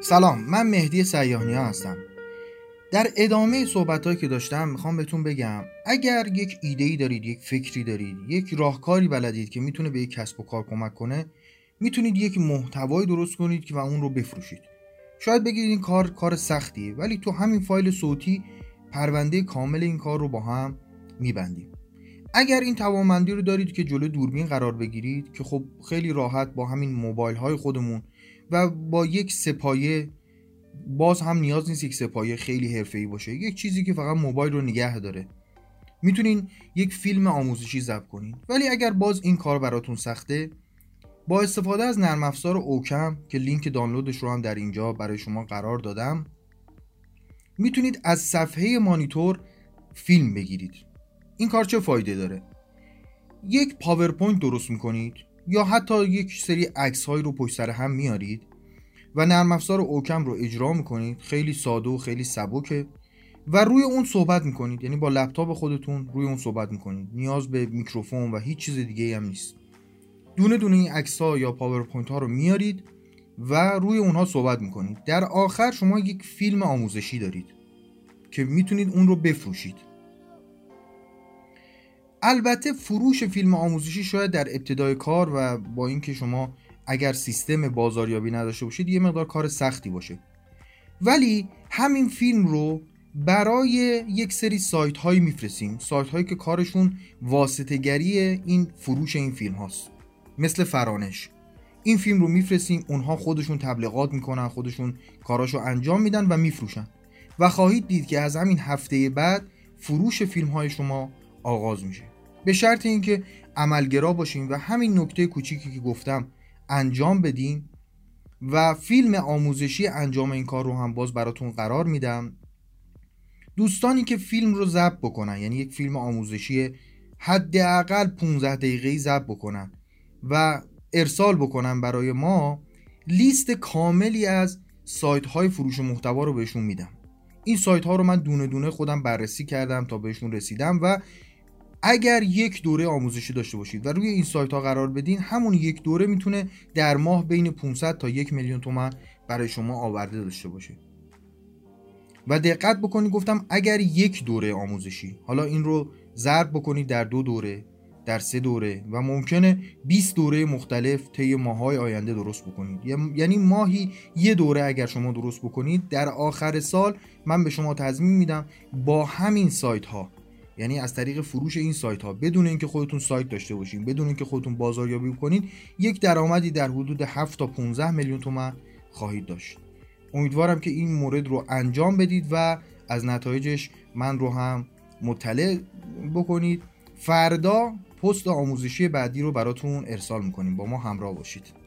سلام من مهدی سیاهنی هستم. در ادامه صحبت هایی که داشتم می‌خوام بهتون بگم اگر یک ایده ای دارید یک فکری دارید یک راهکاری بلدید که می‌تونه به یک کسب و کار کمک کنه می‌تونید یک محتوایی درست کنید که و اون رو بفروشید. شاید بگید این کار کار سختیه ولی تو همین فایل صوتی پرونده کامل این کار رو با هم میبندیم. اگر این توانمندی رو دارید که جلو دوربین قرار بگیرید که خب خیلی راحت با همین موبایل های خودمون و با یک سه‌پایه باز هم نیاز نیست یک سه‌پایه خیلی حرفه‌ای باشه. یک چیزی که فقط موبایل رو نگه داره. می‌تونین یک فیلم آموزشی ضبط کنین. ولی اگر باز این کار براتون سخته با استفاده از نرم افزار oCam که لینک دانلودش رو هم در اینجا برای شما قرار دادم می‌تونید از صفحه مانیتور فیلم بگیرید. این کار چه فایده داره؟ یک پاورپوینت درست می‌کنید. یا حتی یک سری عکس هایی رو پشت سر هم میارید و نرم افزار oCam رو اجرا می‌کنید. خیلی ساده و خیلی سبکه. و روی اون صحبت می‌کنید. یعنی با لپتاپ خودتون روی اون صحبت می‌کنید. نیاز به میکروفون و هیچ چیز دیگه هم نیست. دونه دونه این عکس ها یا پاورپوینت ها رو میارید و روی اونها صحبت می‌کنید. در آخر شما یک فیلم آموزشی دارید که می‌تونید اون رو بفروشید. البته فروش فیلم آموزشی شاید در ابتدای کار و با اینکه شما اگر سیستم بازاریابی نداشته باشید یه مقدار کار سختی باشه. ولی همین فیلم رو برای یک سری سایت هایی میفرستیم. سایت هایی که کارشون واسطگری این فروش این فیلم هاست. مثل فرانش. این فیلم رو میفرستیم اونها خودشون تبلیغات می‌کنن خودشون کاراشو انجام میدن و میفروشن. و خواهید دید که از همین هفته بعد فروش فیلم های شما آغاز میشه. به شرط اینکه عملگرا باشین و همین نکته کوچیکی که گفتم انجام بدین و فیلم آموزشی انجام این کار رو هم باز براتون قرار میدم. دوستانی که فیلم رو ضبط بکنن یعنی یک فیلم آموزشی حداقل 15 دقیقه‌ای ضبط بکنن و ارسال بکنن برای ما لیست کاملی از سایت های فروش محتوا رو بهشون میدم. این سایت ها رو من دونه دونه خودم بررسی کردم تا بهشون رسیدم و اگر یک دوره آموزشی داشته باشید و روی این سایت ها قرار بدین همون یک دوره می‌تونه در ماه بین 500 تا یک میلیون تومن برای شما آورده داشته باشه. و دقت بکنید گفتم اگر یک دوره آموزشی حالا این رو ضرب بکنید در دو دوره در سه دوره و ممکنه 20 دوره مختلف طی ماهای آینده درست بکنید. یعنی ماهی یه دوره اگر شما درست بکنید در آخر سال من به شما تضمین میدم با همین سایت ها یعنی از طریق فروش این سایت ها بدون اینکه خودتون سایت داشته باشین بدون اینکه خودتون بازاریابی کنید یک درآمدی در حدود 7 تا 15 میلیون تومن خواهید داشت. امیدوارم که این مورد رو انجام بدید و از نتایجش من رو هم مطلع بکنید. فردا پست آموزشی بعدی رو براتون ارسال می‌کنیم. با ما همراه باشید.